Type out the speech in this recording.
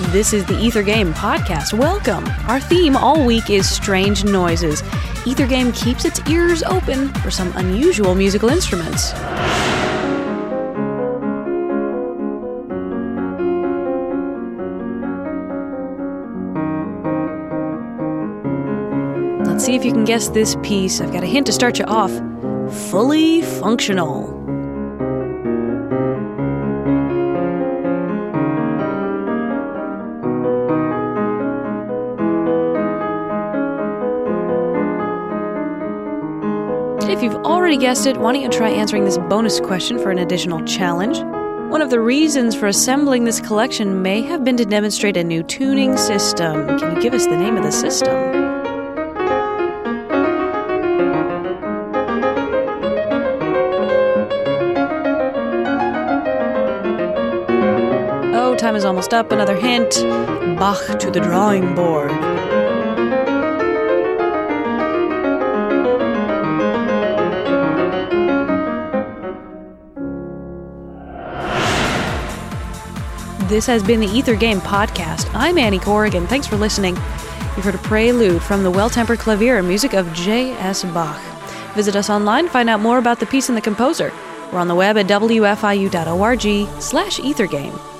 This is the Ether Game podcast. Welcome. Our theme all week is strange noises. Ether Game keeps its ears open for some unusual musical instruments. Let's see if you can guess this piece. I've got a hint to start you off. Fully functional. If you've already guessed it, why don't you try answering this bonus question for an additional challenge? One of the reasons for assembling this collection may have been to demonstrate a new tuning system. Can you give us the name of the system? Oh, time is almost up. Another hint Bach to the drawing board. This has been the Ether Game Podcast. I'm Annie Corrigan. Thanks for listening. You've heard a prelude from the Well Tempered Clavier, music of J.S. Bach. Visit us online, find out more about the piece and the composer. We're on the web at wfiu.org slash ethergame.